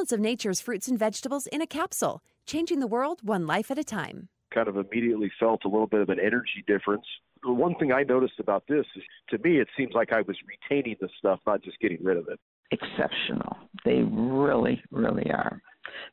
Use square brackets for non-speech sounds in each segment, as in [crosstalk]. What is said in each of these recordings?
Balance of Nature's fruits and vegetables in a capsule, changing the world one life at a time. Kind of immediately felt a little bit of an energy difference. The one thing I noticed about this is to me, it seems like I was retaining the stuff, not just getting rid of it. Exceptional. They really, really are.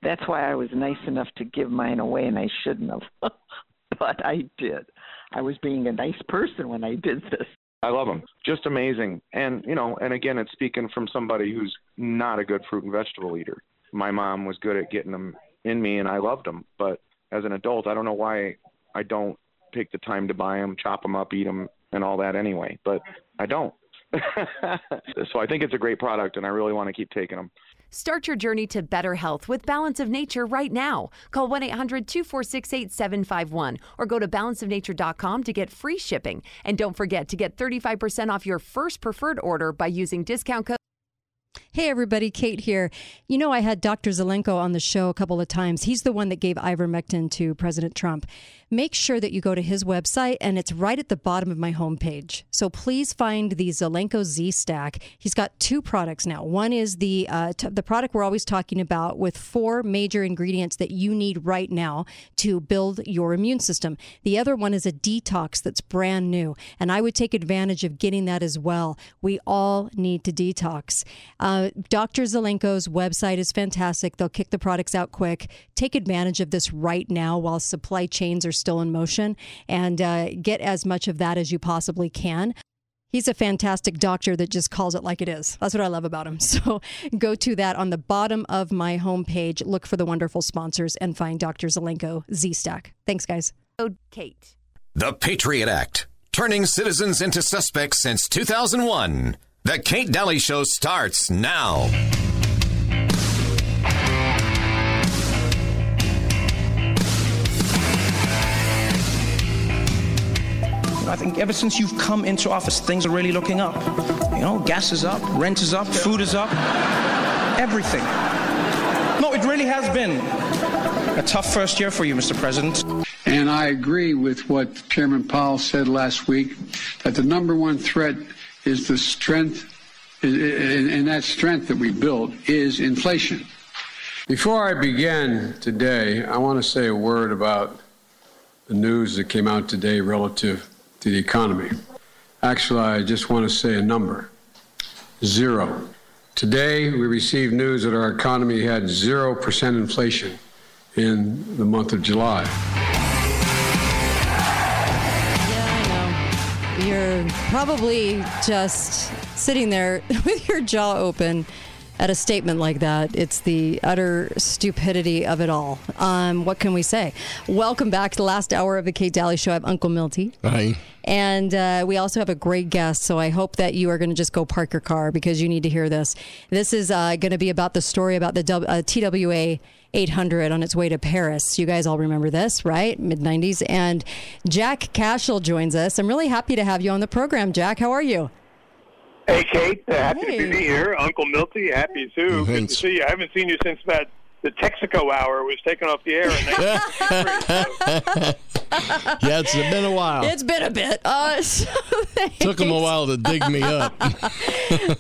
That's why I was nice enough to give mine away, and I shouldn't have. [laughs] but I did. I was being a nice person when I did this. I love them. Just amazing. And, you know, and again, it's speaking from somebody who's not a good fruit and vegetable eater. My mom was good at getting them in me, and I loved them. But as an adult, I don't know why I don't take the time to buy them, chop them up, eat them, and all that anyway. But I don't. [laughs] so I think it's a great product, and I really want to keep taking them. Start your journey to better health with Balance of Nature right now. Call 1 800 246 8751 or go to balanceofnature.com to get free shipping. And don't forget to get 35% off your first preferred order by using discount code. Hey, everybody, Kate here. You know, I had Dr. Zelenko on the show a couple of times. He's the one that gave ivermectin to President Trump. Make sure that you go to his website, and it's right at the bottom of my homepage. So please find the Zelenko Z Stack. He's got two products now. One is the uh, t- the product we're always talking about with four major ingredients that you need right now to build your immune system. The other one is a detox that's brand new, and I would take advantage of getting that as well. We all need to detox. Uh, Dr. Zelenko's website is fantastic. They'll kick the products out quick. Take advantage of this right now while supply chains are still in motion and uh, get as much of that as you possibly can. He's a fantastic doctor that just calls it like it is. That's what I love about him. [laughs] So go to that on the bottom of my homepage, look for the wonderful sponsors, and find Dr. Zelenko Z Stack. Thanks, guys. Kate. The Patriot Act, turning citizens into suspects since 2001. The Kate Dalley Show starts now. I think ever since you've come into office, things are really looking up. You know, gas is up, rent is up, food is up, everything. No, it really has been a tough first year for you, Mr. President. And I agree with what Chairman Powell said last week that the number one threat is the strength, and that strength that we built is inflation. Before I begin today, I want to say a word about the news that came out today relative to the economy. Actually, I just want to say a number zero. Today, we received news that our economy had 0% inflation in the month of July. You're probably just sitting there [laughs] with your jaw open at a statement like that. It's the utter stupidity of it all. Um, what can we say? Welcome back to the last hour of the Kate Dalley Show. I have Uncle Milty. Hi. And uh, we also have a great guest, so I hope that you are going to just go park your car because you need to hear this. This is uh, going to be about the story about the w- uh, TWA 800 on its way to Paris. You guys all remember this, right? Mid 90s. And Jack Cashill joins us. I'm really happy to have you on the program, Jack. How are you? Hey, Kate. Uh, happy Hey. to be here. Uncle Milty, happy too. Good to Thanks. see you. I haven't seen you since about the Texaco hour was taken off the air. In 1963. [laughs] Yeah, it's been a while. It's been a bit. Uh, [laughs] so Took him a while to dig me up. [laughs]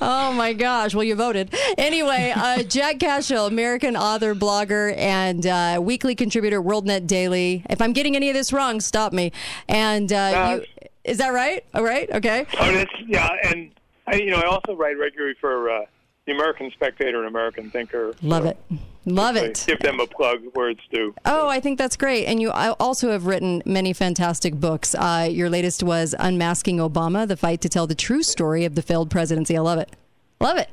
oh my gosh. Well, you voted. Anyway, uh, Jack Cashill, American author, blogger, and uh, weekly contributor, WorldNet Daily. If I'm getting any of this wrong, stop me. And uh, No, you, is that right? All right. Okay. oh, that's yeah. And I, you know, I also write regularly for uh, the American Spectator and American Thinker. Love it. Love it. Give them a plug where it's due. Oh, I think that's great. And you also have written many fantastic books. Uh, your latest was Unmasking Obama, the fight to tell the true story of the failed presidency. I love it. Love it.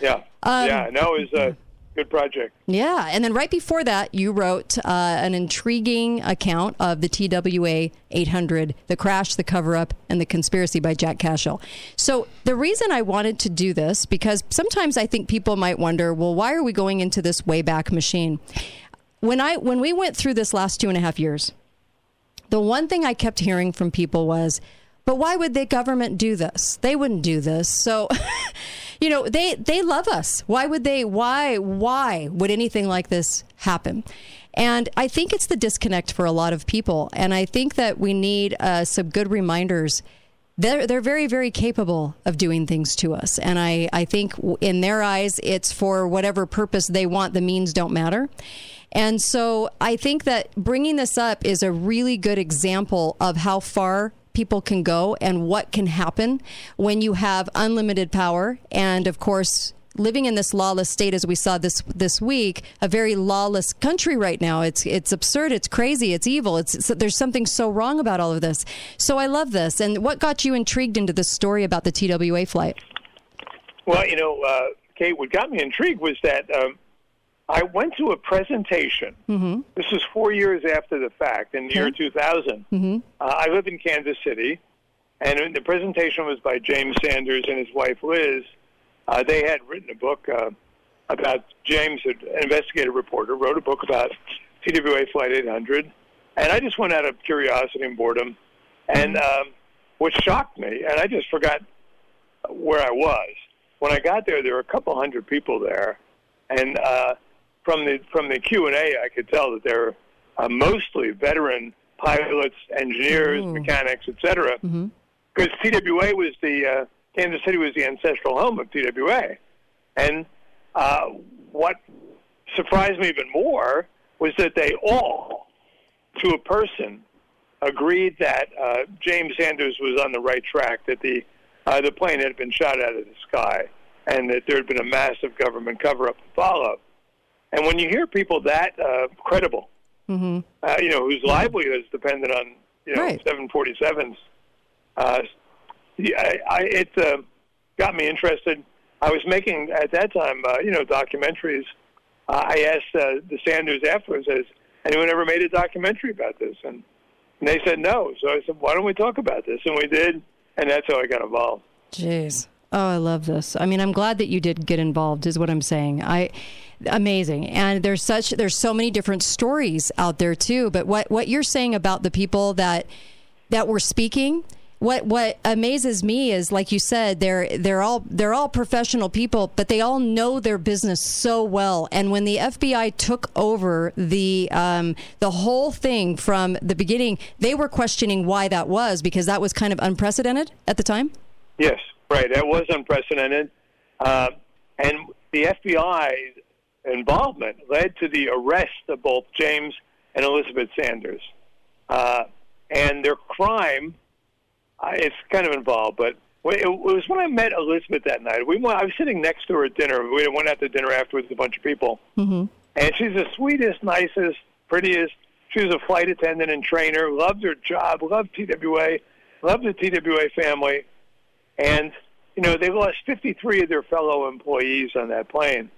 Yeah. Um, yeah. No, was a good project. Yeah, and then right before that, you wrote uh, an intriguing account of the TWA 800, the crash, the cover up, and the conspiracy by Jack Cashill. So the reason I wanted to do this because sometimes I think people might wonder, well, why are we going into this wayback machine? When I when we went through this last two and a half years, the one thing I kept hearing from people was, but why would the government do this? They wouldn't do this. So, [laughs] you know, they they love us. Why would they? Why why would anything like this happen? And I think it's the disconnect for a lot of people. And I think that we need uh, some good reminders they're they're very very capable of doing things to us and i i think in their eyes it's for whatever purpose they want the means don't matter and so i think that bringing this up is a really good example of how far people can go and what can happen when you have unlimited power and of course living in this lawless state as we saw this this week, a very lawless country right now. It's it's absurd, it's crazy, it's evil. It's, it's there's something so wrong about all of this. So I love this. And what got you intrigued into this story about the TWA flight? Well, you know, uh, Kate, what got me intrigued was that um, I went to a presentation. Mm-hmm. This was four years after the fact, in the year 2000. Mm-hmm. Uh, I live in Kansas City, and the presentation was by James Sanders and his wife Liz. Uh, they had written a book uh, about James, an investigative reporter, wrote a book about TWA Flight 800, and I just went out of curiosity and boredom. And um, what shocked me, and I just forgot where I was when I got there. There were a couple hundred people there, and uh, from the from the Q and A, I could tell that they were uh, mostly veteran pilots, engineers, Ooh. mechanics, etc. Mhm. Because TWA was the uh, Kansas City was the ancestral home of TWA, and uh, what surprised me even more was that they all, to a person, agreed that uh, James Sanders was on the right track, that the uh, the plane had been shot out of the sky, and that there had been a massive government cover-up to follow. And when you hear people that uh, credible, Mm-hmm. uh, you know, whose livelihood is dependent on you know Right. 747s, uh, I, I, it uh, got me interested. I was making at that time, uh, you know, documentaries. Uh, I asked uh, the Sanders afterwards, "Has anyone ever made a documentary about this?" And, and they said no. So I said, "Why don't we talk about this?" And we did, and that's how I got involved. Jeez. Oh, I love this. I mean, I'm glad that you did get involved is what I'm saying. I amazing. And there's such there's so many different stories out there too, but what what you're saying about the people that that were speaking what what amazes me is like you said they're they're all they're all professional people but they all know their business so well and when the FBI took over the um, the whole thing from the beginning they were questioning why that was because that was kind of unprecedented at the time Yes, right. That was unprecedented, uh, and the FBI involvement led to the arrest of both James and Elizabeth Sanders. Uh, and their crime, uh, it's kind of involved, but it it was when I met Elizabeth that night. We went, I was sitting next to her at dinner. We went out to dinner afterwards, with a bunch of people, mm-hmm. and she's the sweetest, nicest, prettiest. She was a flight attendant and trainer. Loved her job. Loved TWA. Loved the TWA family. And you know they lost 53 of their fellow employees on that plane.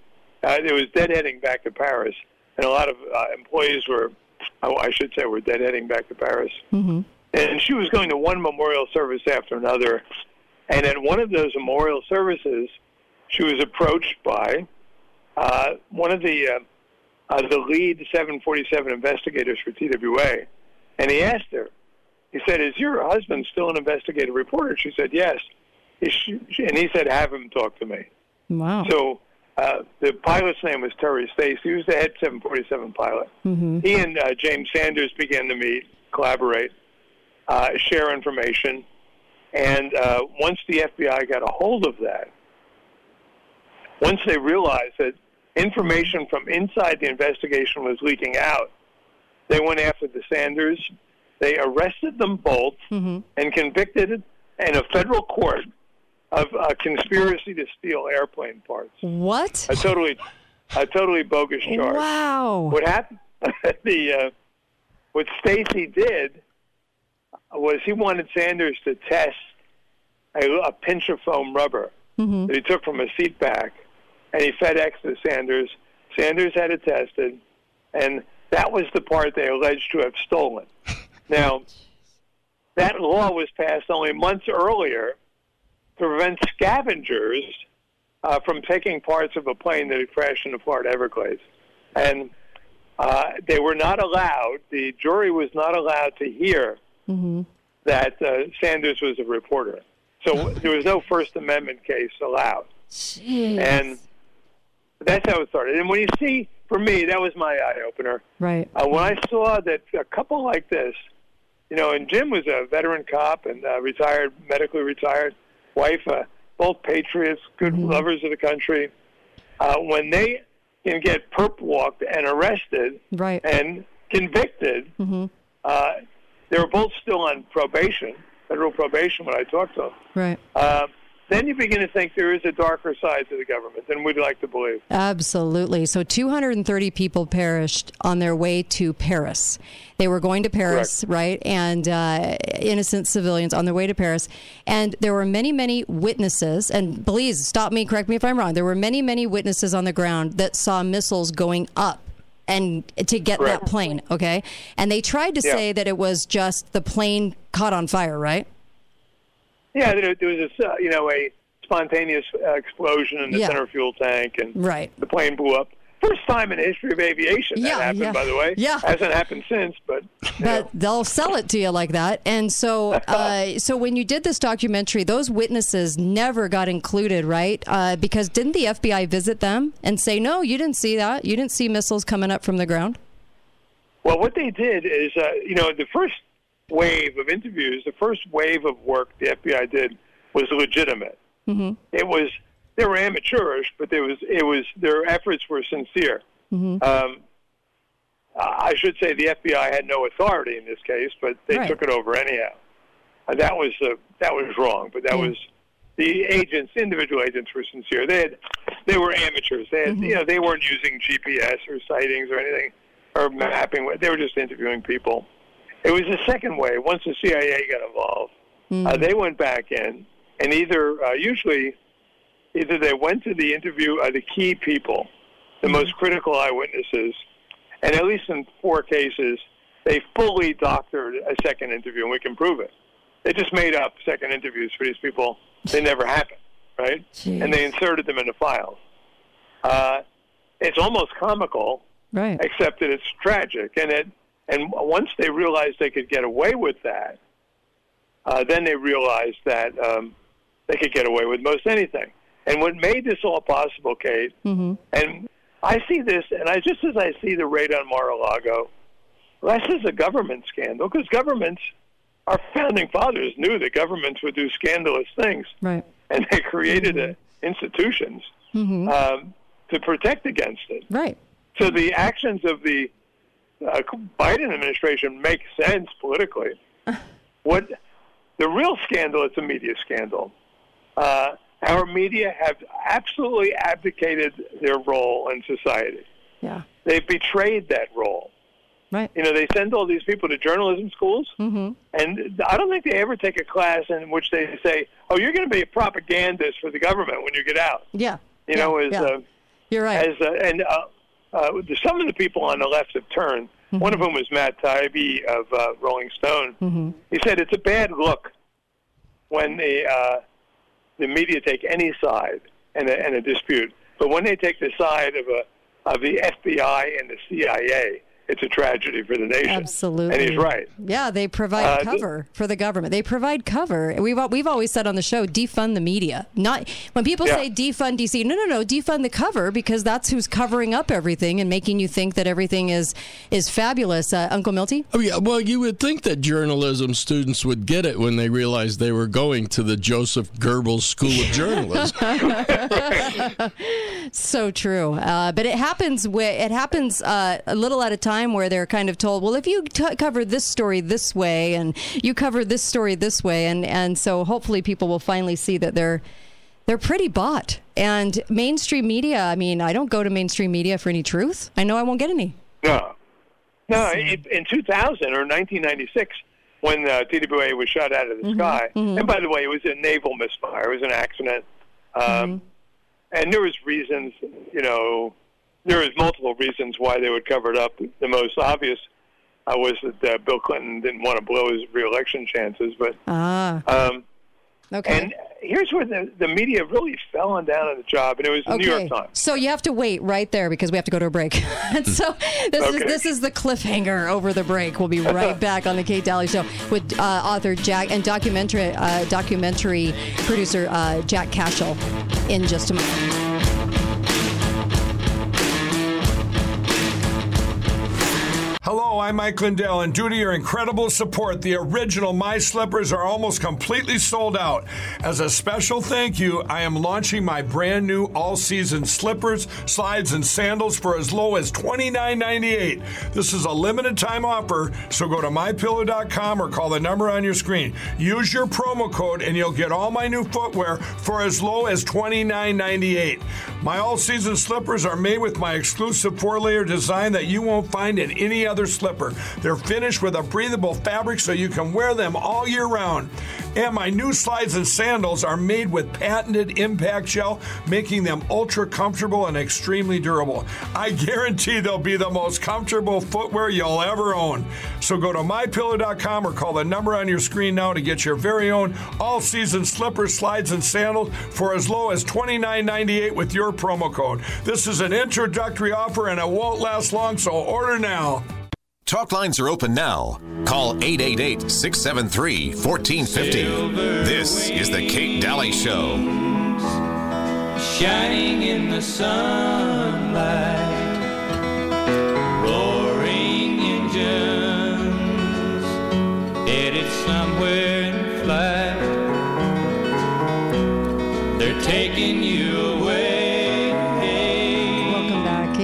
Uh, it was deadheading back to Paris, and a lot of uh, employees were, oh, I should say, were deadheading back to Paris. Mm-hmm. And she was going to one memorial service after another. And at one of those memorial services, she was approached by uh, one of the uh, uh, the lead 747 investigators for TWA, and he asked her. He said, "Is your husband still an investigative reporter?" She said, "Yes." And he said, "Have him talk to me." wow So uh, the pilot's name was Terry Stace. He was the head 747 pilot. mm-hmm. He and uh, James Sanders began to meet, collaborate, uh, share information, and uh, once the FBI got a hold of that, once they realized that information from inside the investigation was leaking out, they went after the Sanders. They arrested them both Mm-hmm. and convicted in a federal court of a conspiracy to steal airplane parts. what A totally, a totally bogus charge. wow What happened? [laughs] the uh, what Stacy did was he wanted Sanders to test a, a pinch of foam rubber mm-hmm. that he took from a seat back, and he FedExed to Sanders. Sanders had it tested, and that was the part they alleged to have stolen. [laughs] Now, that law was passed only months earlier to prevent scavengers uh, from taking parts of a plane that had crashed in the Florida Everglades. And uh, they were not allowed, the jury was not allowed to hear Mm-hmm. that uh, Sanders was a reporter. So there was no First Amendment case allowed. And that's how it started. And when you see, for me, that was my eye opener. right Uh, when I saw that a couple like this you know, and Jim was a veteran cop and uh, retired, medically retired, wife, uh, both patriots, good lovers of the country. Uh, when they can get perp walked and arrested Right. and convicted, hmm uh, they were both still on probation, federal probation when I talked to them. Right. Uh, then you begin to think there is a darker side to the government than we'd like to believe. Absolutely. So 230 people perished on their way to Paris. They were going to Paris, right? And uh, innocent civilians on their way to Paris. And there were many, many witnesses. And please stop me, correct me if I'm wrong. There were many, many witnesses on the ground that saw missiles going up. And to get that plane, okay? And they tried to Yeah. say that it was just the plane caught on fire, right? Yeah, there, there was this, uh, you know, a spontaneous uh, explosion in the Yeah. center fuel tank, and Right. the plane blew up. First time in the history of aviation that Yeah, happened, yeah. by the way. Yeah. hasn't happened since, but but know. they'll sell it to you like that. And so, [laughs] uh, so when you did this documentary, those witnesses never got included, right? Uh, because didn't the FBI visit them and say, "No, you didn't see that. You didn't see missiles coming up from the ground." Well, what they did is, uh, you know, the first wave of interviews, the first wave of work the FBI did was legitimate. Mm-hmm. It was they were amateurish, but there was it was their efforts were sincere. Mm-hmm. Um, I should say the FBI had no authority in this case, but they Right. took it over anyhow. Uh, that was uh, that was wrong, but that Yeah. was the agents, individual agents, were sincere. They had they were amateurs. They had, you know they weren't using GPS or sightings or anything or mapping. They were just interviewing people. It was the second way. Once the CIA got involved, uh, they went back in and either uh, usually either they went to the interview of the key people, the most critical eyewitnesses, and at least in four cases, they fully doctored a second interview, and we can prove it. They just made up second interviews for these people. They never happened, right? Jeez. And they inserted them into files. Uh, it's almost comical, Right. except that it's tragic. And it, and once they realized they could get away with that, uh, then they realized that um, they could get away with most anything. And what made this all possible, Kate, Mm-hmm. and I see this, and I just as I see the raid on Mar-a-Lago, less as a government scandal because governments, our founding fathers knew that governments would do scandalous things, Right. and they created uh, institutions Mm-hmm. um, to protect against it. Right. So the actions of the uh, Biden administration makes sense politically. what the real scandal is a media scandal. Uh, our media have absolutely abdicated their role in society. Yeah. They've betrayed that role. Right. You know, they send all these people to journalism schools, Mm-hmm. and I don't think they ever take a class in which they say, "Oh, you're going to be a propagandist for the government when you get out." Yeah. You Yeah, know, as yeah. uh, You're right. as uh, and uh, uh, some of the people on the left have turned. One of whom was Matt Taibbi of uh, Rolling Stone. mm-hmm. He said it's a bad look when the uh, the media take any side in a, in a dispute, but when they take the side of a of the FBI and the CIA, it's a tragedy for the nation. Absolutely. and he's right. Yeah, they provide Uh, th- cover for the government. They provide cover. We've we've always said on the show, defund the media. Not when people Yeah. say defund DC. No, no, no, defund the cover because that's who's covering up everything and making you think that everything is is fabulous. Uh, Uncle Milty. Oh yeah, well, you would think that journalism students would get it when they realized they were going to the Joseph Goebbels School of Journalism. [laughs] [laughs] So true, uh, but it happens. Where, it happens uh, a little at a time where they're kind of told, "Well, if you t- cover this story this way, and you cover this story this way," and and so hopefully people will finally see that they're they're pretty bought. And mainstream media. I mean, I don't go to mainstream media for any truth. I know I won't get any. No, no. In, in 2000 or 1996, when uh, TWA was shot out of the sky, and by the way, it was a naval misfire. It was an accident, um, and there was reasons. You know, there was multiple reasons why they would cover it up. The most obvious uh, was that uh, Bill Clinton didn't want to blow his reelection chances, but. Ah, Um, okay. And here's where the, the media really fell on down on the job, and it was the Okay, New York Times. so you have to wait right there because we have to go to a break. and [laughs] so this is this is the cliffhanger over the break. We'll be right [laughs] back on the Kate Dalley Show with uh, author Jack and documentary uh, documentary producer uh, Jack Cashill in just a moment. Hello, I'm Mike Lindell, and due to your incredible support, the original My Slippers are almost completely sold out. As a special thank you, I am launching my brand new all season slippers, slides, and sandals for as low as $29.98. This is a limited time offer, so go to mypillow.com or call the number on your screen. Use your promo code, and you'll get all my new footwear for as low as $29.98. My all season slippers are made with my exclusive four layer design that you won't find in any other slipper. They're finished with a breathable fabric so you can wear them all year round. And my new slides and sandals are made with patented impact gel, making them ultra comfortable and extremely durable. I guarantee they'll be the most comfortable footwear you'll ever own. So go to mypillow.com or call the number on your screen now to get your very own all season slippers, slides, and sandals for as low as $29.98 with your promo code. This is an introductory offer and it won't last long, so order now. Talk lines are open now. Call 888 673 1450. This is The Kate Dalley Show. Shining in the sunlight, roaring engines, headed somewhere in flight. They're taking you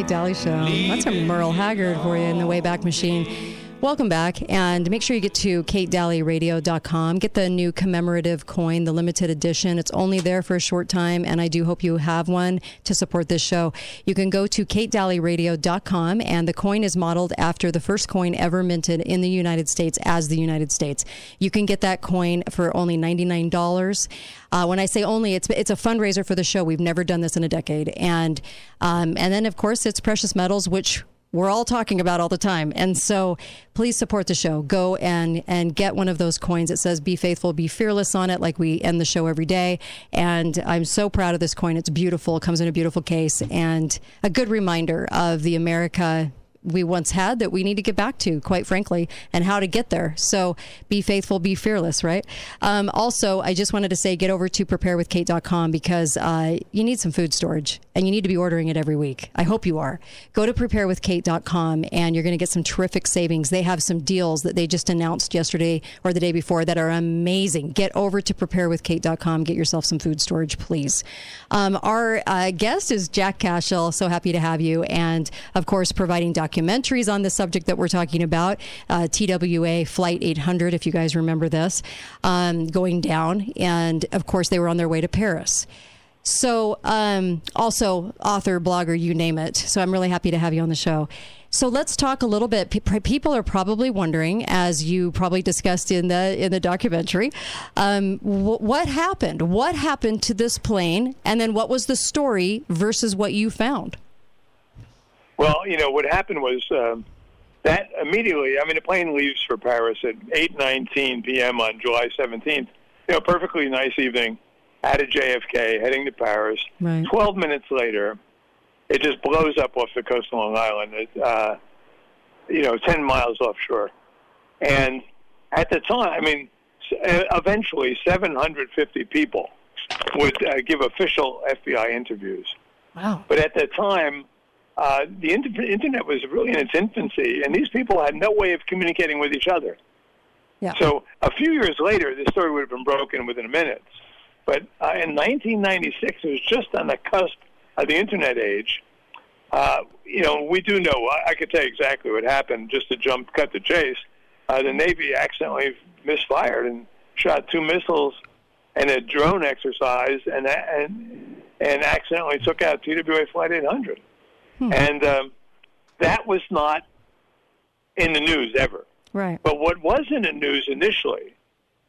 Dalley Show. That's a Merle Haggard for you in the Wayback Machine. Welcome back, and make sure you get to katedalleyradio.com. Get the new commemorative coin, the limited edition. It's only there for a short time, and I do hope you have one to support this show. You can go to katedalleyradio.com, and the coin is modeled after the first coin ever minted in the United States as the United States. You can get that coin for only $99. Uh, when I say only, it's it's a fundraiser for the show. We've never done this in a decade, and um, and then of course it's precious metals, which we're all talking about all the time. And so please support the show. Go and and get one of those coins. It says be faithful, be fearless on it, like we end the show every day. And I'm so proud of this coin. It's beautiful. It comes in a beautiful case and a good reminder of the America we once had that we need to get back to, quite frankly, and how to get there. So be faithful, be fearless, right? Um, also, I just wanted to say get over to preparewithkate.com because uh, you need some food storage and you need to be ordering it every week. I hope you are. Go to preparewithkate.com and you're going to get some terrific savings. They have some deals that they just announced yesterday or the day before that are amazing. Get over to preparewithkate.com. Get yourself some food storage, please. Um, our uh, guest is Jack Cashill. So happy to have you. And of course, providing documentaries on the subject that we're talking about. Uh, TWA Flight 800, if you guys remember this, um, going down. And of course, they were on their way to Paris. So, um, also author, blogger, you name it. So, I'm really happy to have you on the show. So let's talk a little bit. People are probably wondering, as you probably discussed in the in the documentary, um, w- what happened? What happened to this plane, and then what was the story versus what you found? Well, you know what happened was um, that immediately. I mean, the plane leaves for Paris at 8:19 p.m. on July 17th. You know, perfectly nice evening out of JFK, heading to Paris. Right. Twelve minutes later, it just blows up off the coast of Long Island. It, uh, you know, ten miles offshore, and at the time, I mean, uh, eventually, 750 people would uh, give official FBI interviews. Wow. But at the time, uh, the inter- internet was really in its infancy, and these people had no way of communicating with each other. Yeah. So a few years later, this story would have been broken within minutes. But uh, in 1996, it was just on the cusp of the internet age. Uh, you know, we do know. I, I could tell you exactly what happened. Just to jump, cut the chase. Uh, the Navy accidentally misfired and shot two missiles in a drone exercise, and and and accidentally took out TWA Flight 800. And um, that was not in the news ever. Right. But what was in the news initially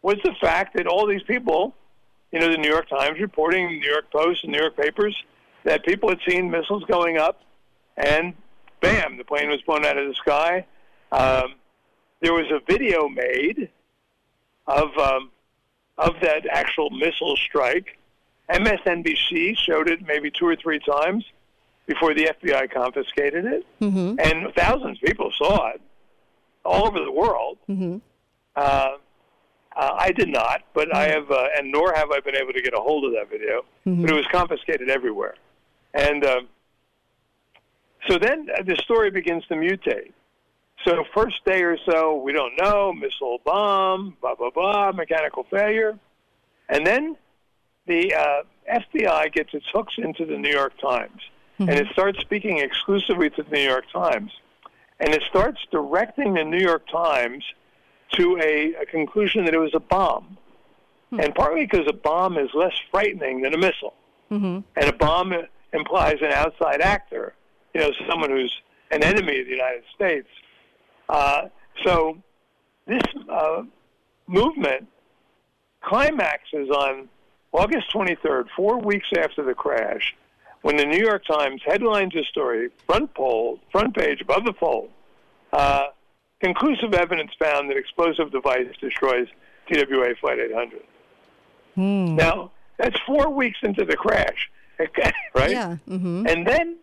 was the fact that all these people, you know, the New York Times reporting, the New York Post, and New York papers, that people had seen missiles going up, and bam, the plane was blown out of the sky. Um, there was a video made of um, of that actual missile strike. MSNBC showed it maybe two or three times before the FBI confiscated it, Mm-hmm. and thousands of people saw it all over the world. Mm-hmm. Uh, uh, I did not, but I have, uh, and nor have I been able to get a hold of that video. But it was confiscated everywhere, and um, so then uh, the story begins to mutate. So first day or so, we don't know, missile bomb, blah blah blah, mechanical failure, and then the uh, FBI gets its hooks into the New York Times, and it starts speaking exclusively to the New York Times, and it starts directing the New York Times to a, a conclusion that it was a bomb, and partly because a bomb is less frightening than a missile, Mm-hmm. and a bomb implies an outside actor, you know, someone who's an enemy of the United States. Uh, so this uh, movement climaxes on August 23rd, four weeks after the crash, when the New York Times headlines a story, front pole, front page above the fold. Uh, conclusive evidence found that explosive device destroys TWA Flight 800. Hmm. Now, that's four weeks into the crash, [laughs] right? Yeah. Mm-hmm. And then,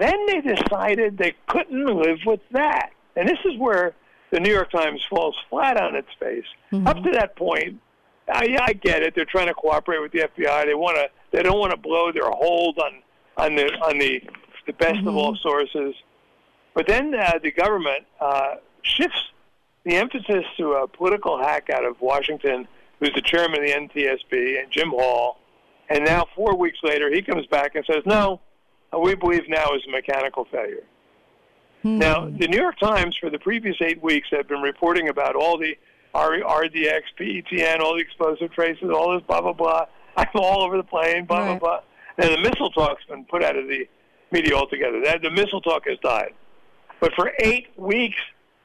then they decided they couldn't live with that. And this is where the New York Times falls flat on its face. Up to that point, I, I get it. They're trying to cooperate with the FBI. They want to. They don't want to blow their hold on on the on the the best of all sources. But then uh, the government uh, shifts the emphasis to a political hack out of Washington, who's the chairman of the NTSB, and Jim Hall. And now, four weeks later, he comes back and says, "No, uh, we believe now is a mechanical failure." Now, the New York Times, for the previous eight weeks, have been reporting about all the RDX, PETN, all the explosive traces, all this blah blah blah. I'm all over the plane, blah blah blah. And the missile talk's been put out of the media altogether. That the missile talk has died. But for eight weeks,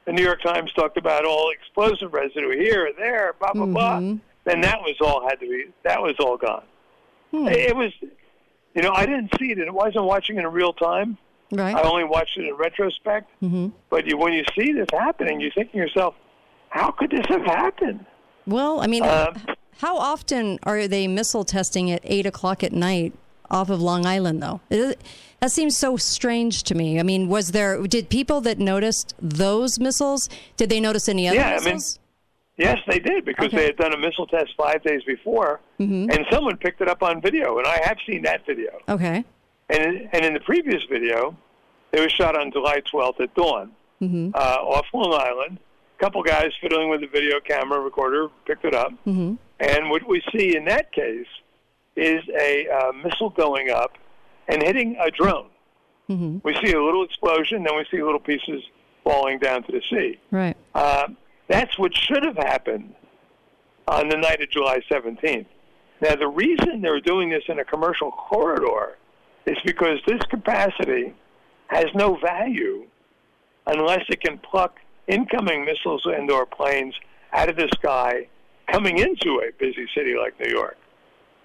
the New York Times talked about all explosive residue here and there, blah blah blah. Then that was all had to be. That was all gone. It was, you know, I didn't see it. and I wasn't watching it in real time. Right. I only watched it in retrospect. Mm-hmm. But you, when you see this happening, you think to yourself, how could this have happened? Well, I mean, Uh, how often are they missile testing at eight o'clock at night off of Long Island, though? It- that seems so strange to me. I mean, was there did people that noticed those missiles? Did they notice any other Yeah, I mean- missiles? Yes, they did because Okay. they had done a missile test five days before, Mhm. and someone picked it up on video, and I have seen that video. okay. And in, and in the previous video, it was shot on July 12th at dawn Mm-hmm. uh, off Long Island. A couple guys fiddling with the video camera recorder picked it up, Mm-hmm. and what we see in that case is a uh, missile going up and hitting a drone. Mm-hmm. We see a little explosion, then we see little pieces falling down to the sea. Right. Uh, that's what should have happened on the night of July 17th. Now, the reason they're doing this in a commercial corridor is because this capacity has no value unless it can pluck incoming missiles and or planes out of the sky coming into a busy city like New York.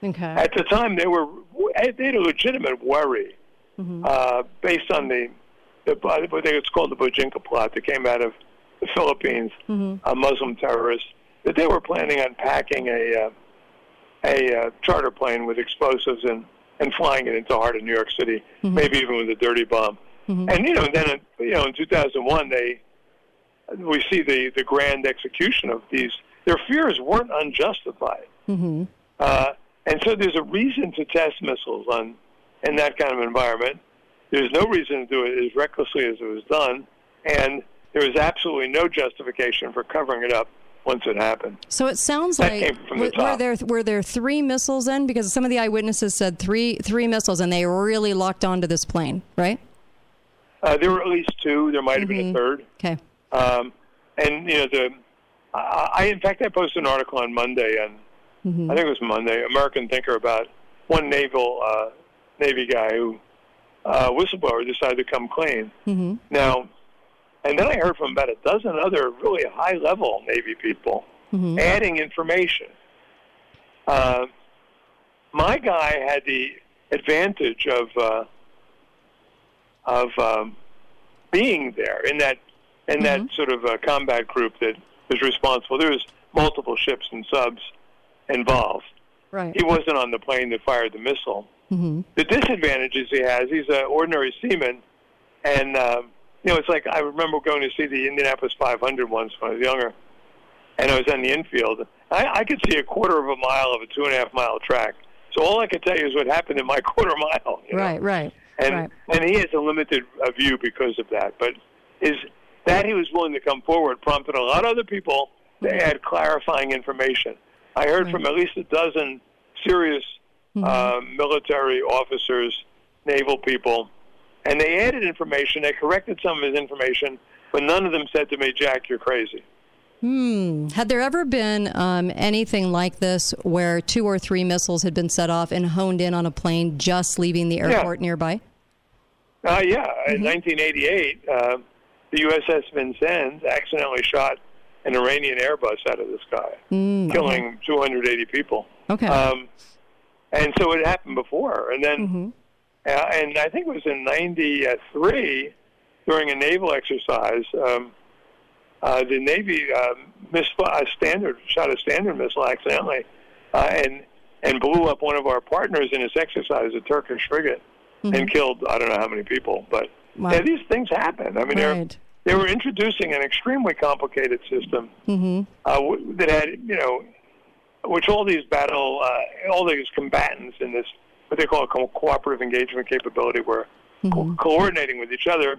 Okay. At the time, they were they had a legitimate worry Mm-hmm. uh, based on the, the what they it's called the Bojinka plot that came out of the Philippines, Mm-hmm. a Muslim terrorist, that they were planning on packing a uh, a uh, charter plane with explosives and and flying it into the heart of New York City, Mm-hmm. maybe even with a dirty bomb. And you know, then you know, in 2001, they we see the the grand execution of these. Their fears weren't unjustified. Mm-hmm. Uh, and so there's a reason to test missiles on in that kind of environment. There's no reason to do it as recklessly as it was done, and there is absolutely no justification for covering it up once it happened. So it sounds That like the were, were there were there three missiles then? Because some of the eyewitnesses said three three missiles, and they really locked onto this plane, right? Uh, there were at least two. There might have been a third. Okay. Um, and you know, the I, in fact I posted an article on Monday on Mm-hmm. I think it was Monday, American Thinker about one naval uh, Navy guy who uh, whistleblower decided to come clean. Mm-hmm. Now, and then I heard from about a dozen other really high level Navy people Mm-hmm. adding information. Uh, my guy had the advantage of uh, of um, being there in that in that sort of uh, combat group that was responsible. There was multiple ships and subs involved. Right. He wasn't on the plane that fired the missile. Mm-hmm. The disadvantages he has, he's an ordinary seaman, and um, you know, it's like I remember going to see the Indianapolis 500 once when I was younger, and I was on the infield. I, I could see a quarter of a mile of a two and a half mile track. So all I could tell you is what happened in my [laughs] quarter mile. you know? Right. Right. and right. and he has a limited uh, view because of that. But his that he was willing to come forward prompted a lot of other people to add clarifying information. I heard from at least a dozen serious uh, military officers, naval people, and they added information. They corrected some of his information, but none of them said to me, "Jack, you're crazy." Hmm. Had there ever been um, anything like this where two or three missiles had been set off and honed in on a plane just leaving the Yeah. airport nearby? Uh, yeah, in 1988, uh, the USS Vincennes accidentally shot an Iranian Airbus out of the sky, Mm, killing 280 people. Okay. Um, and so it happened before, and then, uh, and I think it was in '93 during a naval exercise. Um, uh, the Navy uh, missed a standard, shot a standard missile accidentally, uh, and and blew up one of our partners in this exercise, a Turkish frigate, and killed I don't know how many people. But Wow. yeah, these things happen. I mean, they're Right. they were introducing an extremely complicated system Mm-hmm. uh, that had, you know, which all these battle, uh, all these combatants in this, what they call a co- cooperative engagement capability, were co- coordinating with each other.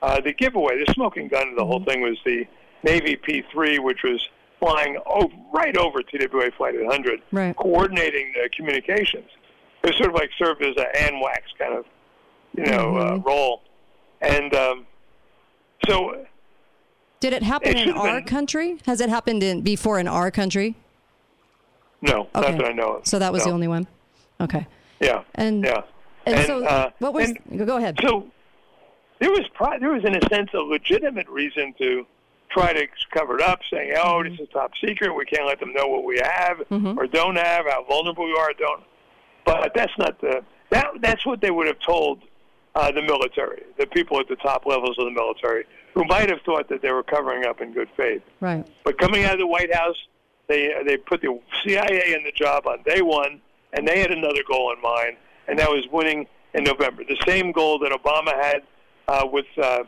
Uh, the giveaway, the smoking gun of the whole thing was the Navy P-3, which was flying o- right over TWA Flight 800, Right. coordinating the communications. It sort of like served as an AWACS kind of, you know, uh, role. And um, so Did it happen It in our been- country? Has it happened in before in our country? No, Okay. not that I know of. So that was the only one. Okay. Yeah. And yeah. and, so uh, what was? and go ahead. So there was pro- there was in a sense a legitimate reason to try to cover it up, saying, "Oh, Mm-hmm. this is top secret. We can't let them know what we have or don't have, how vulnerable we are, don't." But that's not the that that's what they would have told uh, the military, the people at the top levels of the military, who might have thought that they were covering up in good faith. right. But coming out of the White House, they they put the CIA in the job on day one, and they had another goal in mind, and that was winning in November. The same goal that Obama had uh, with uh,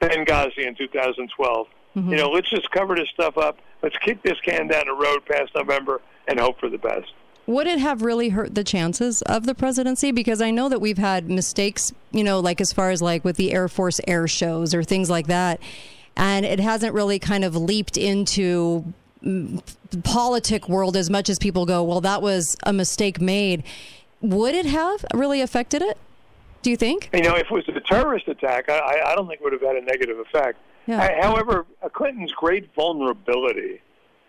Benghazi in 2012. You know, let's just cover this stuff up. Let's kick this can down the road past November and hope for the best. Would it have really hurt the chances of the presidency? Because I know that we've had mistakes, you know, like as far as like with the Air Force air shows or things like that. And it hasn't really kind of leaped into mm, the politic world as much as people go, well, that was a mistake made. Would it have really affected it? Do you think? You know, if it was a terrorist attack, I, I- don't think it would have had a negative effect. Yeah. I, however, Clinton's great vulnerability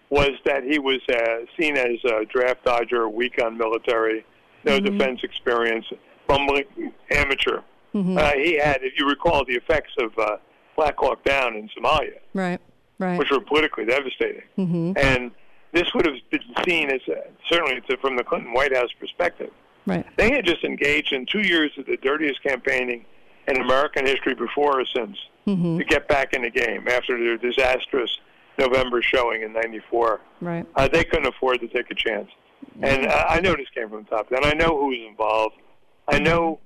was that he was uh, seen as a draft dodger, weak on military, no defense experience, bumbling amateur. Uh, he had, if you recall, the effects of uh, Black Hawk Down in Somalia, Right. Right. which were politically devastating. And this would have been seen as, uh, certainly to, from the Clinton White House perspective, Right. they had just engaged in two years of the dirtiest campaigning in American history before or since to get back in the game after their disastrous November showing in '94. Right. Uh, they couldn't afford to take a chance. And uh, I know this came from the top down. I know who was involved. I know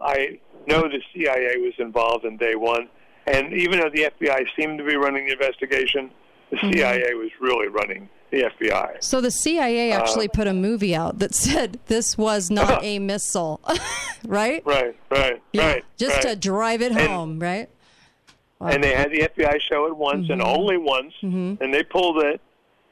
I know the CIA was involved in day one. And even though the FBI seemed to be running the investigation, the CIA was really running the FBI. So the CIA Uh, actually put a movie out that [laughs] said this was not a missile, [laughs] right? Right, right, Yeah, right. Just right. to drive it And- home, right? and they had the FBI show it once and mm-hmm. only once, mm-hmm. and they pulled it,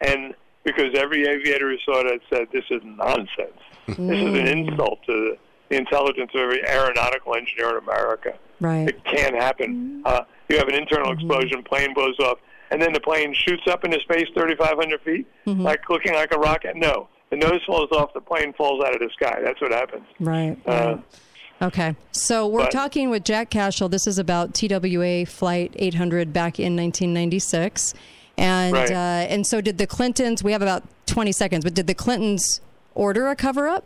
and because every aviator who saw it said, "This is nonsense. This is an mm. insult to the intelligence of every aeronautical engineer in America. Right. It can't happen. Mm. Uh, you have an internal mm-hmm. explosion, plane blows off, and then the plane shoots up into space 3,500 feet, like looking like a rocket. No, the nose falls off, the plane falls out of the sky. That's what happens. Right. Uh, right. Okay. So we're but- talking with Jack Cashill. This is about TWA Flight 800 back in 1996. And Right. uh, and so did the Clintons, we have about 20 seconds, but did the Clintons order a cover up?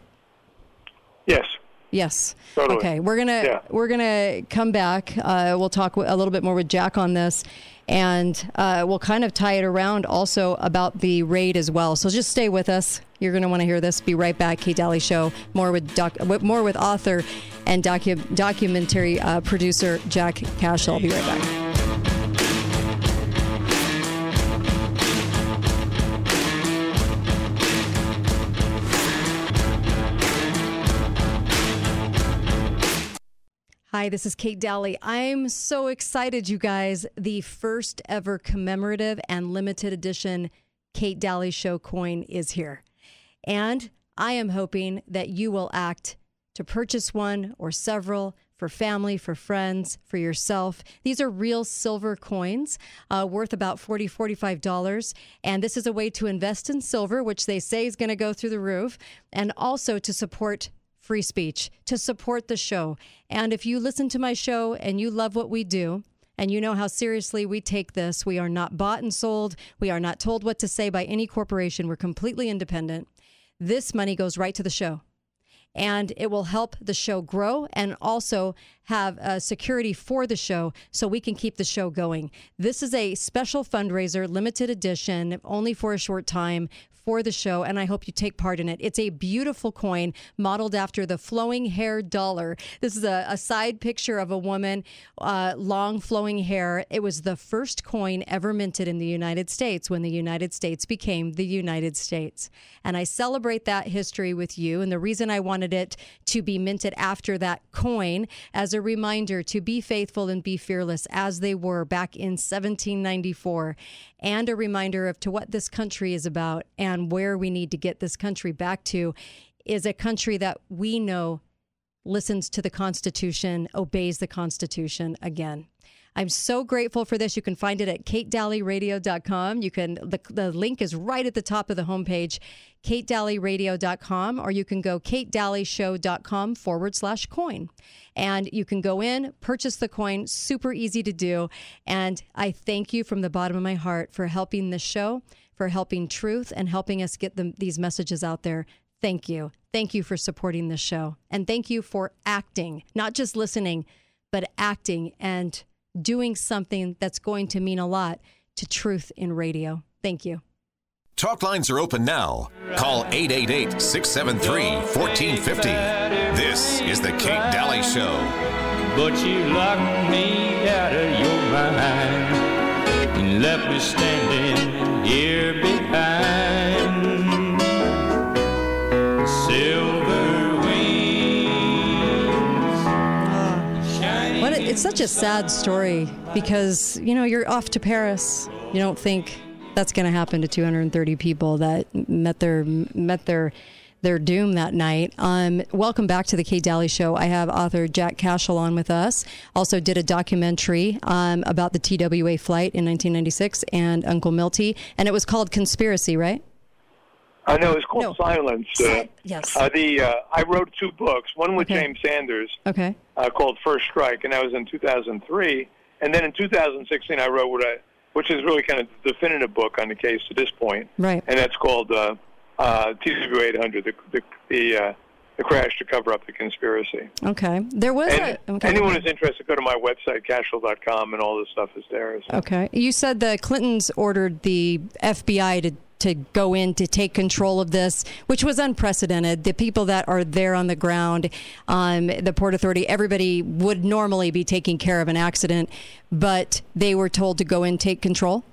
yes. Yes. Totally. Okay, we're gonna Yeah. we're gonna come back. Uh, we'll talk a little bit more with Jack on this, and uh, we'll kind of tie it around also about the raid as well. So just stay with us. You're gonna want to hear this. Be right back. Kate Dalley Show. More with doc, more with author and docu- documentary uh, producer Jack Cashill. I'll be right back. Hi, this is Kate Dalley. I'm so excited, you guys. The first ever commemorative and limited edition Kate Dalley Show coin is here. And I am hoping that you will act to purchase one or several for family, for friends, for yourself. These are real silver coins uh, worth about $40, $45. And this is a way to invest in silver, which they say is going to go through the roof, and also to support free speech, to support the show. And if you listen to my show and you love what we do, and you know how seriously we take this. We are not bought and sold. We are not told what to say by any corporation. We're completely independent. This money goes right to the show and it will help the show grow and also have security for the show so we can keep the show going. This is a special fundraiser, limited edition, only for a short time for the show, and I hope you take part in it. It's a beautiful coin modeled after the flowing hair dollar. This is a, a side picture of a woman, uh, long flowing hair. It was the first coin ever minted in the United States when the United States became the United States. And I celebrate that history with you. And the reason I wanted it to be minted after that coin as a reminder to be faithful and be fearless as they were back in 1794 and a reminder of to what this country is about and where we need to get this country back to is a country that we know listens to the Constitution, obeys the Constitution again. I'm so grateful for this. You can find it at katedalleyradio.com. You can the, the link is right at the top of the homepage, katedalleyradio.com, or you can go katedalleyshow.com forward slash coin. And you can go in, purchase the coin, super easy to do. And I thank you from the bottom of my heart for helping this show, for helping truth, and helping us get the, these messages out there. Thank you. Thank you for supporting this show. And thank you for acting, not just listening, but acting and doing something that's going to mean a lot to truth in radio. Thank you. Talk lines are open now. Call 888 673 1450. This is The Kate Dalley Show. But you locked me out of your mind and left me standing here such a sad story because you know you're off to Paris. You don't think that's going to happen to 230 people that met their met their their doom that night. Um, welcome back to the Kate Dalley Show. I have author Jack Cashill on with us. Also did a documentary um, about the TWA flight in 1996 and Uncle Milty, and it was called Conspiracy, right? I know it's called Silence. Uh, yes. Uh, the uh, I wrote two books. One with Okay. James Sanders Okay. Uh, called First Strike, and that was in 2003. And then in 2016, I wrote what I, which is really kind of the definitive book on the case to this point, Right. and that's called uh, uh, TW800, the the the, uh, the crash to cover up the conspiracy. Okay. There was And a. Okay. anyone who's interested, go to my website, cashill.com, and all this stuff is there. Okay. You said the Clintons ordered the FBI to to go in to take control of this, which was unprecedented. The people that are there on the ground, um, the Port Authority, everybody would normally be taking care of an accident, but they were told to go in take control.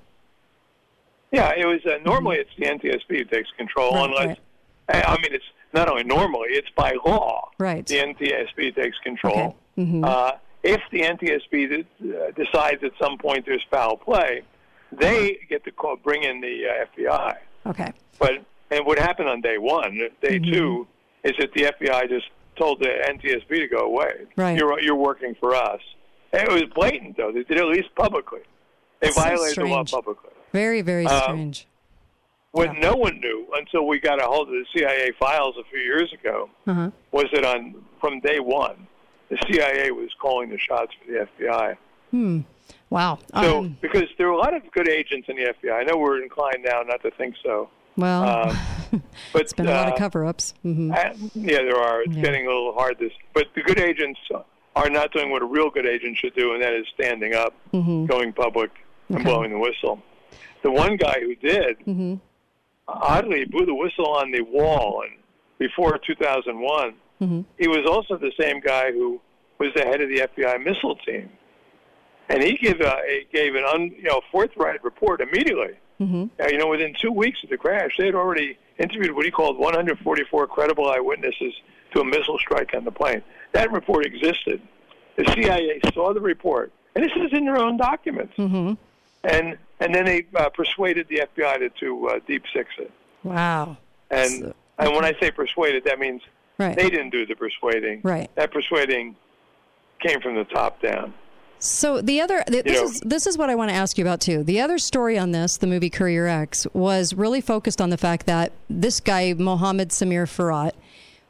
Yeah, it was uh, normally it's the NTSB who takes control, Right, unless right. I mean it's not only normally it's by law. Right. The NTSB takes control. Mhm. Uh, if the NTSB uh, decides at some point there's foul play, they get to call, bring in the uh, FBI. Okay. But and what happened on day one, day Mm-hmm. two, is that the FBI just told the NTSB to go away. Right. You're you're working for us. And it was blatant though. They did it at least publicly. They That's so violated the law publicly. Very, very Uh, strange. What no one knew until we got a hold of the CIA files a few years ago Uh-huh. was that on from day one, the CIA was calling the shots for the FBI. Hmm. Wow. So Um, because there are a lot of good agents in the FBI. I know we're inclined now not to think so. well, Um, [laughs] but it's been a lot of uh, cover-ups. hmm uh, yeah, there are. It's Yeah. getting a little hard. This, but the good agents are not doing what a real good agent should do, and that is standing up, Mhm. going public, and Okay. blowing the whistle. The one guy who did, hmm oddly, blew the whistle on the wall, and before 2001, hmm he was also the same guy who was the head of the FBI missile team, and he gave a, he gave an un, you know forthright report immediately. hmm Now, you know, within two weeks of the crash, they had already interviewed what he called 144 credible eyewitnesses to a missile strike on the plane. That report existed. the CIA saw the report, and this is in their own documents, mm-hmm. and and then they uh, persuaded the FBI to, to uh, deep six it. Wow. And and when I say persuaded, that means Right. they didn't do the persuading. Right. That persuading came from the top down. So the other th- this know- is this is what I want to ask you about too. The other story on this, the movie Courier X, was really focused on the fact that this guy Mohammed Samir Farhat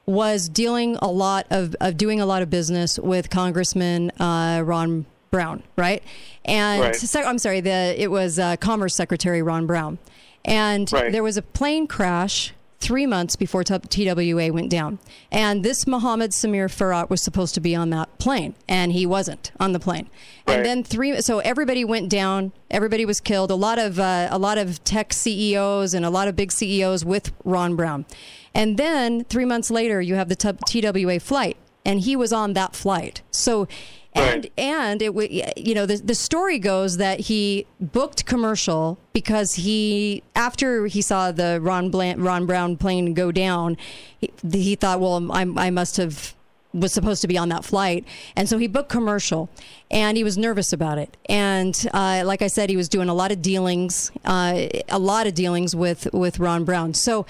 was dealing a lot of, of doing a lot of business with Congressman uh, Ron Brown, right? And Right. se- I'm sorry, the it was uh, Commerce Secretary Ron Brown, and Right. there was a plane crash three months before TWA went down, and this Mohammed Samir Farhat was supposed to be on that plane, and he wasn't on the plane. And then three, so everybody went down. Everybody was killed. A lot of uh, a lot of tech CEOs and a lot of big CEOs with Ron Brown. And then three months later, you have the TWA flight, and he was on that flight. So, and and it you know the the story goes that he booked commercial because he after he saw the Ron Blan- Ron Brown plane go down, he, he thought, well, I, I must have was supposed to be on that flight, and so he booked commercial, and he was nervous about it. And uh, like I said, he was doing a lot of dealings, uh, a lot of dealings with with Ron Brown. So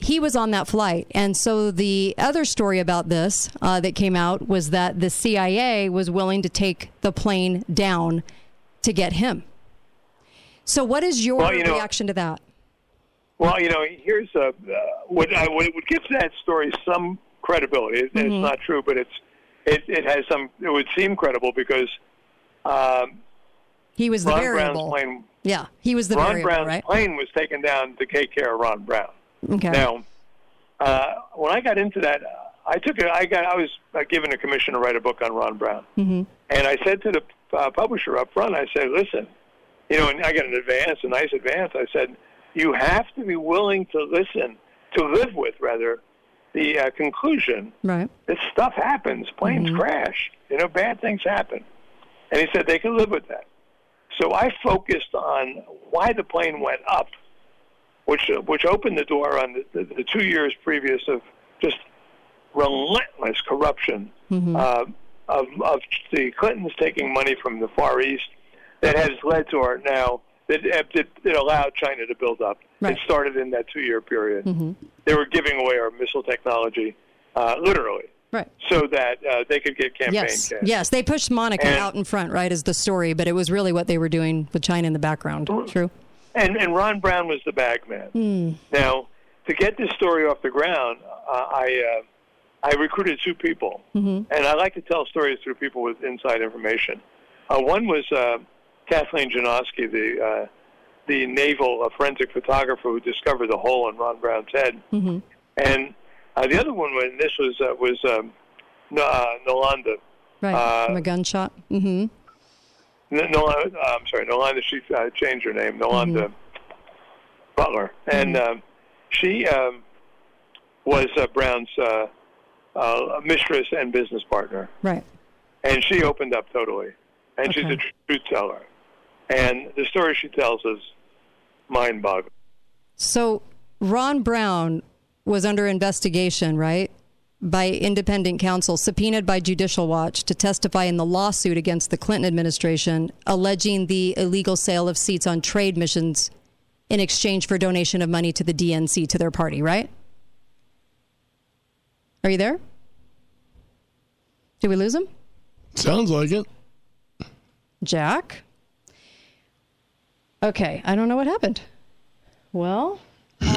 he was on that flight. And so the other story about this uh, that came out was that the CIA was willing to take the plane down to get him. So, what is your Well, you know- reaction to that? Well, you know, here's uh, uh, what I what would give that story some credibility. It, Mhm. It's not true, but it's it, it has some. It would seem credible because um, He was the Ron variable. Brown's plane. Yeah, he was the Ron variable, Brown's right? plane was taken down to take care of Ron Brown. Okay. Now, uh, when I got into that, I took it. I got. I was uh, given a commission to write a book on Ron Brown. Mm-hmm. And I said to the uh, publisher up front, I said, listen, you know, and I got an advance, a nice advance. I said, you have to be willing to listen, to live with, rather, the uh, conclusion Right. that stuff happens. Planes crash. You know, bad things happen. And he said they can live with that. So I focused on why the plane went up, which uh, which opened the door on the, the, the two years previous of just relentless corruption Mm-hmm. uh, of, of the Clintons taking money from the Far East that has led to our now that that, that allowed China to build up. Right. It started in that two-year period. Mm-hmm. They were giving away our missile technology, uh, literally, Right. so that uh, they could get campaign Yes. cash. Yes. They pushed Monica And- out in front, right, as the story, but it was really what they were doing with China in the background. True. And and Ron Brown was the bag man. Hmm. Now, to get this story off the ground, uh, I uh, I recruited two people, Mm-hmm. and I like to tell stories through people with inside information. Uh, one was uh, Kathleen Janoski, the uh, the naval uh, forensic photographer who discovered the hole in Ron Brown's head, Mm-hmm. and uh, the other one, when this was uh, was um, N- uh, Nolanda. Right. Uh, From a gunshot. Mm-hmm. Nolanda, uh, I'm sorry, Nolanda. She uh, changed her name, Nolanda Mm-hmm. Butler, and um, she um, was uh, Brown's uh, uh, mistress and business partner, Right. and she opened up totally, and she's a truth teller, and the story she tells is mind-boggling. So Ron Brown was under investigation, right? By independent counsel, subpoenaed by Judicial Watch to testify in the lawsuit against the Clinton administration, alleging the illegal sale of seats on trade missions in exchange for donation of money to the DNC to their party, right? Are you there? Did we lose him? Sounds like it. Jack? Okay, I don't know what happened. Well,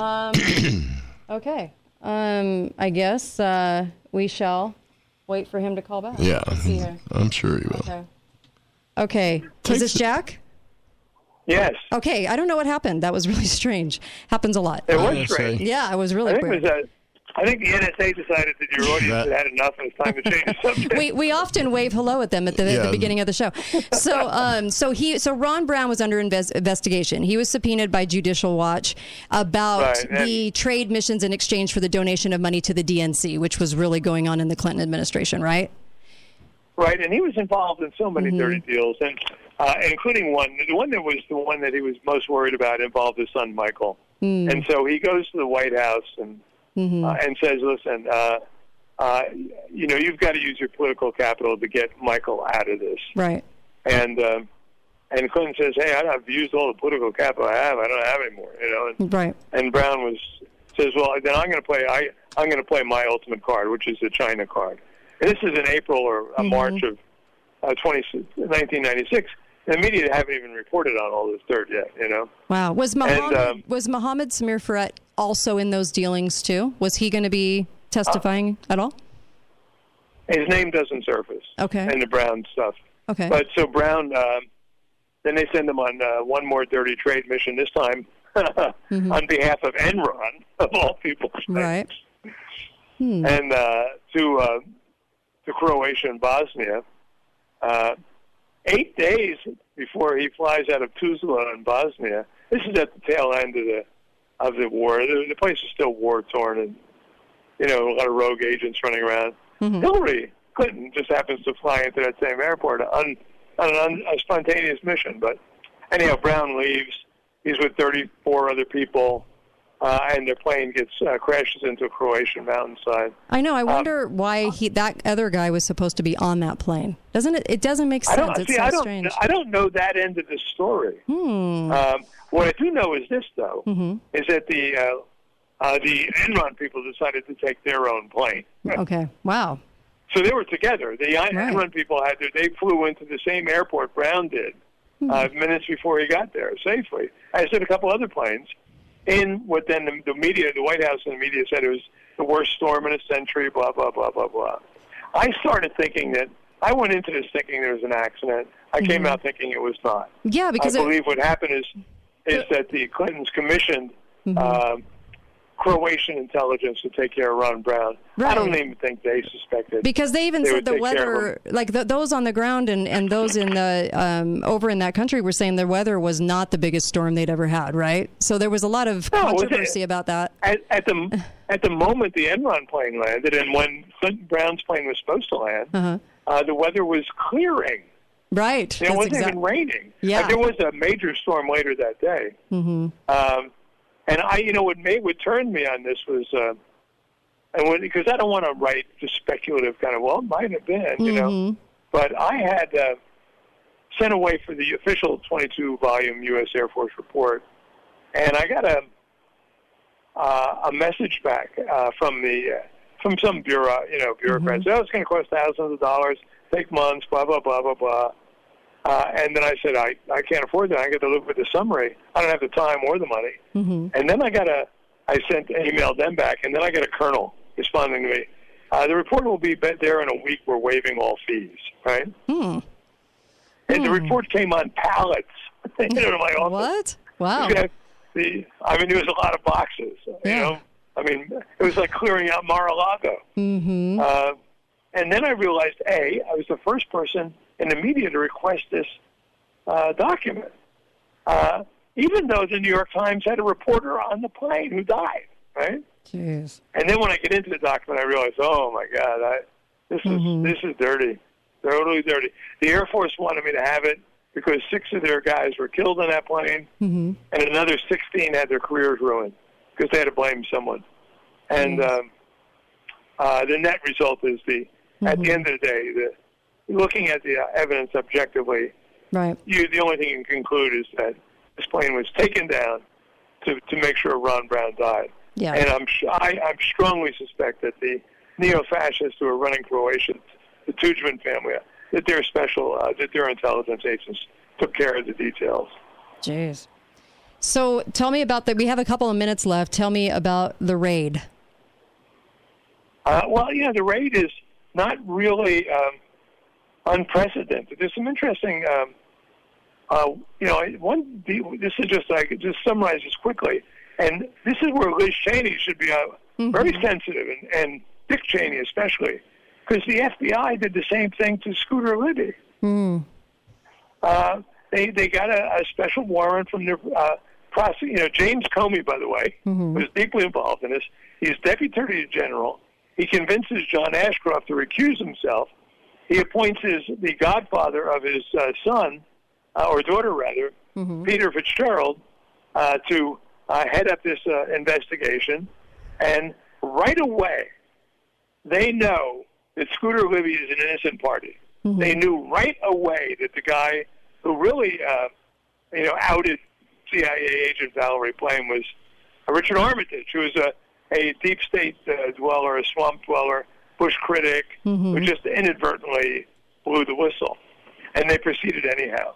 um, [coughs] okay. Um, I guess uh, we shall wait for him to call back. Yeah, see. I'm sure he will. Okay. Okay. Is this Jack? Yes. Okay. I don't know what happened. That was really [laughs] strange. Happens a lot. It was strange. Yeah, it was really I think weird. it was. I think the NSA decided that your audience had had enough and it's time to change the subject. we we often wave hello at them at the, Yeah. the beginning of the show. So um so he so Ron Brown was under inves- investigation. He was subpoenaed by Judicial Watch about Right, and- the trade missions in exchange for the donation of money to the DNC, which was really going on in the Clinton administration, right? Right, and he was involved in so many dirty deals, and uh, including one. The one that was the one that he was most worried about involved his son Michael. Mm. And so he goes to the White House and Mhm. uh, and says, "Listen, uh, uh, you know, you've got to use your political capital to get Michael out of this. Right. And um, and Clinton says, "Hey, I've used all the political capital I have. I don't have any more." You know. And, Right. and Brown was says, "Well, then I'm going to play. I I'm going to play my ultimate card, which is the China card." And this is in April or uh, March of uh, 20, 1996. The media haven't even reported on all this dirt yet. You know. Wow. Was Mohammed, um, was Mohammed Samir Farhat also in those dealings too? Was he going to be testifying at all? His name doesn't surface. Okay. And the Brown stuff. Okay. But so Brown, um, then they send him on uh, one more dirty trade mission. This time [laughs] on behalf of Enron, [laughs] of all people, right. Hmm. and uh, to uh, to Croatia and Bosnia. Uh, eight days before he flies out of Tuzla in Bosnia. This is at the tail end of the of the war. The, the place is still war torn, and you know a lot of rogue agents running around. Mm-hmm. Hillary Clinton just happens to fly into that same airport on, on an un, a spontaneous mission. But anyhow, Brown leaves. He's with 34 other people, uh, and their plane gets uh, crashes into a Croatian mountainside. I know. I Um, wonder why he that other guy was supposed to be on that plane. Doesn't it? It doesn't make I sense. don't it's see. so I don't. strange. I don't know that end of the story. Hmm. Um, what I do know is this, though, Mhm. is that the uh, uh, the Enron people decided to take their own plane. [laughs] Okay. Wow. So they were together. The Enron people had their, they flew into the same airport Brown did uh, minutes before he got there safely. I said a couple other planes in what then the, the media, the White House and the media said it was the worst storm in a century. Blah blah blah blah blah. I started thinking that I went into this thinking there was an accident. I came out thinking it was not. Yeah, because I it- believe what happened is is that the Clintons commissioned Mm-hmm. um, Croatian intelligence to take care of Ron Brown. I don't even think they suspected Because they even they said the take care of weather, like th those on the ground and, and those in the um, over in that country, were saying the weather was not the biggest storm they'd ever had. Right. So there was a lot of No, it controversy about that. at, at the at the moment the Enron plane landed, and when Clinton Brown's plane was supposed to land, Uh-huh. uh, the weather was clearing. Right. It That's wasn't exact- even raining. Yeah. Like, there was a major storm later that day. Mm-hmm. Um, and I, you know, what made what turned me on this was, uh, and when because I don't want to write just speculative kind of, well, it might have been, you know. Mm-hmm. But I had uh, sent away for the official 22 volume U.S. Air Force report, and I got a uh, a message back uh, from the uh, from some bureau, you know, bureaucrats. Oh, it's going to cost thousands of dollars, take months, blah blah blah blah blah. Uh, and then I said, I, I can't afford that. I got to look at the summary. I don't have the time or the money. Mm-hmm. And then I got a, I sent emailed them back, and then I got a colonel responding to me. Uh, the report will be there in a week. We're waiving all fees, right? Hmm. And the report came on pallets. [laughs] you know, my office. What? Wow. Yeah, the, I mean, there was a lot of boxes. You know, I mean, it was like clearing out Mar-a-Lago. Mm-hmm. Uh, and then I realized, A, I was the first person in the media to request this uh, document, uh, even though the New York Times had a reporter on the plane who died, right? Jeez. And then when I get into the document, I realize, oh my God, I, this is Mm-hmm. this is dirty, totally dirty. The Air Force wanted me to have it because six of their guys were killed on that plane, Mm-hmm. and another 16 had their careers ruined because they had to blame someone. And um, uh, the net result is the at the end of the day, the looking at the uh, evidence objectively, Right. you the only thing you can conclude is that this plane was taken down to to make sure Ron Brown died. Yeah. And I'm I, I'm strongly suspect that the neo-fascists who are running Croatia, the Tudjman family, that their special uh, that their intelligence agents took care of the details. Jeez. So tell me about that. We have a couple of minutes left. Tell me about the raid. Uh, well, yeah, the raid is not really um, unprecedented. There's some interesting, um, uh, you know, one. This is just I could just summarize this quickly, and this is where Liz Cheney should be uh, very sensitive, and, and Dick Cheney especially, because the FBI did the same thing to Scooter Libby. Hmm. Uh, they they got a, a special warrant from the uh, prosec- You know, James Comey, by the way, was deeply involved in this. He's deputy attorney general. He convinces John Ashcroft to recuse himself. He appoints his the godfather of his uh, son, uh, or daughter rather, Peter Fitzgerald, uh, to uh, head up this uh, investigation. And right away, they know that Scooter Libby is an innocent party. Mm-hmm. They knew right away that the guy who really, uh, you know, outed CIA agent Valerie Plame was uh, Richard Armitage, who was a, a deep state uh, dweller, a swamp dweller, Bush critic, Mm-hmm. who just inadvertently blew the whistle. And they proceeded anyhow.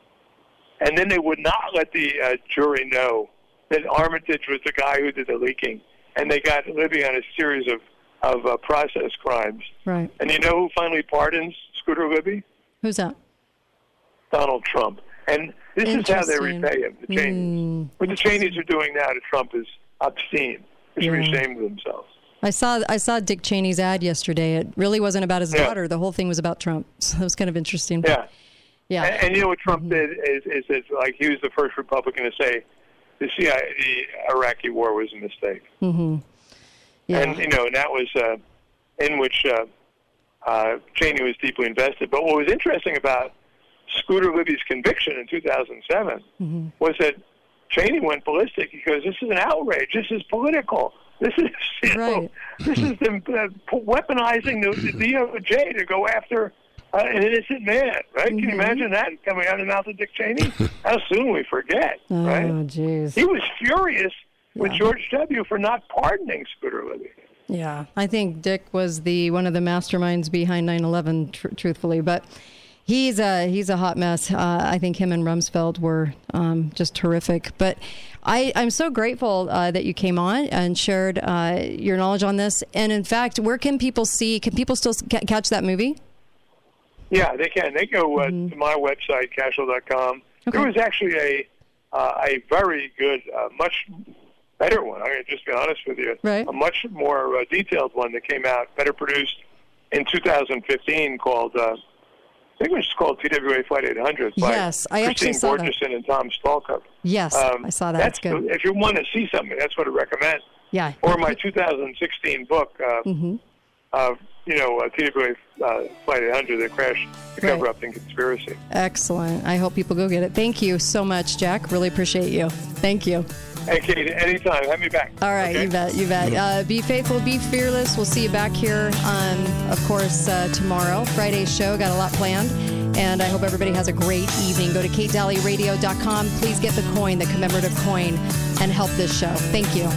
And then they would not let the uh, jury know that Armitage was the guy who did the leaking. And they got Libby on a series of, of uh, process crimes. Right. And you know who finally pardons Scooter Libby? Who's that? Donald Trump. And this is how they repay him, the Cheneys. Mm, What the Cheneys are doing now to Trump is obscene. They should be ashamed of themselves. I saw I saw Dick Cheney's ad yesterday. It really wasn't about his Yeah. daughter. The whole thing was about Trump. [laughs] So that was kind of interesting. Yeah. Yeah. And, and you know what Trump did is, is that like he was the first Republican to say the CIA, the Iraqi war was a mistake. Mm-hmm. Yeah. And you know, and that was uh, in which uh, uh, Cheney was deeply invested. But what was interesting about Scooter Libby's conviction in 2007 Mm-hmm. was that Cheney went ballistic. He goes, "This is an outrage. This is political. This is [laughs] you know, this is them uh, weaponizing the, the DOJ to go after." Uh, an innocent man, right? Can you Mm-hmm. imagine that coming out of the mouth of Dick Cheney? [laughs] How soon we forget, right? Oh, jeez. He was furious with George W. for not pardoning Scooter Libby. Yeah, I think Dick was the one of the masterminds behind 9/11. Tr- truthfully, but he's a he's a hot mess. Uh, I think him and Rumsfeld were um, just terrific. But I I'm so grateful uh, that you came on and shared uh, your knowledge on this. And in fact, where can people see? Can people still ca- catch that movie? Yeah, they can. They go uh, Mm-hmm. to my website, cashill.com. There was actually a uh, a very good, uh, much better one. I'm going to just be honest with you. Right. A much more uh, detailed one that came out, better produced in 2015 called, uh, I think it was called TWA Flight 800 by Yes, I actually Christine. Borjesson and Tom Stalcup. Yes, Um, I saw that. That's It's good. If you want to see something, that's what I recommend. Yeah. Or my 2016 book, uh, hmm uh, you know, uh, TWA uh, Flight 800, The Crash, The Right. Cover Up and Conspiracy. Excellent. I hope people go get it. Thank you so much, Jack. Really appreciate you. Thank you. Hey, Kate, anytime. Have me back. All right, you bet, you bet. Uh, be faithful, be fearless. We'll see you back here, on, of course, uh, tomorrow. Friday's show, got a lot planned. And I hope everybody has a great evening. Go to katedalleyradio.com. Please get the coin, the commemorative coin, and help this show. Thank you.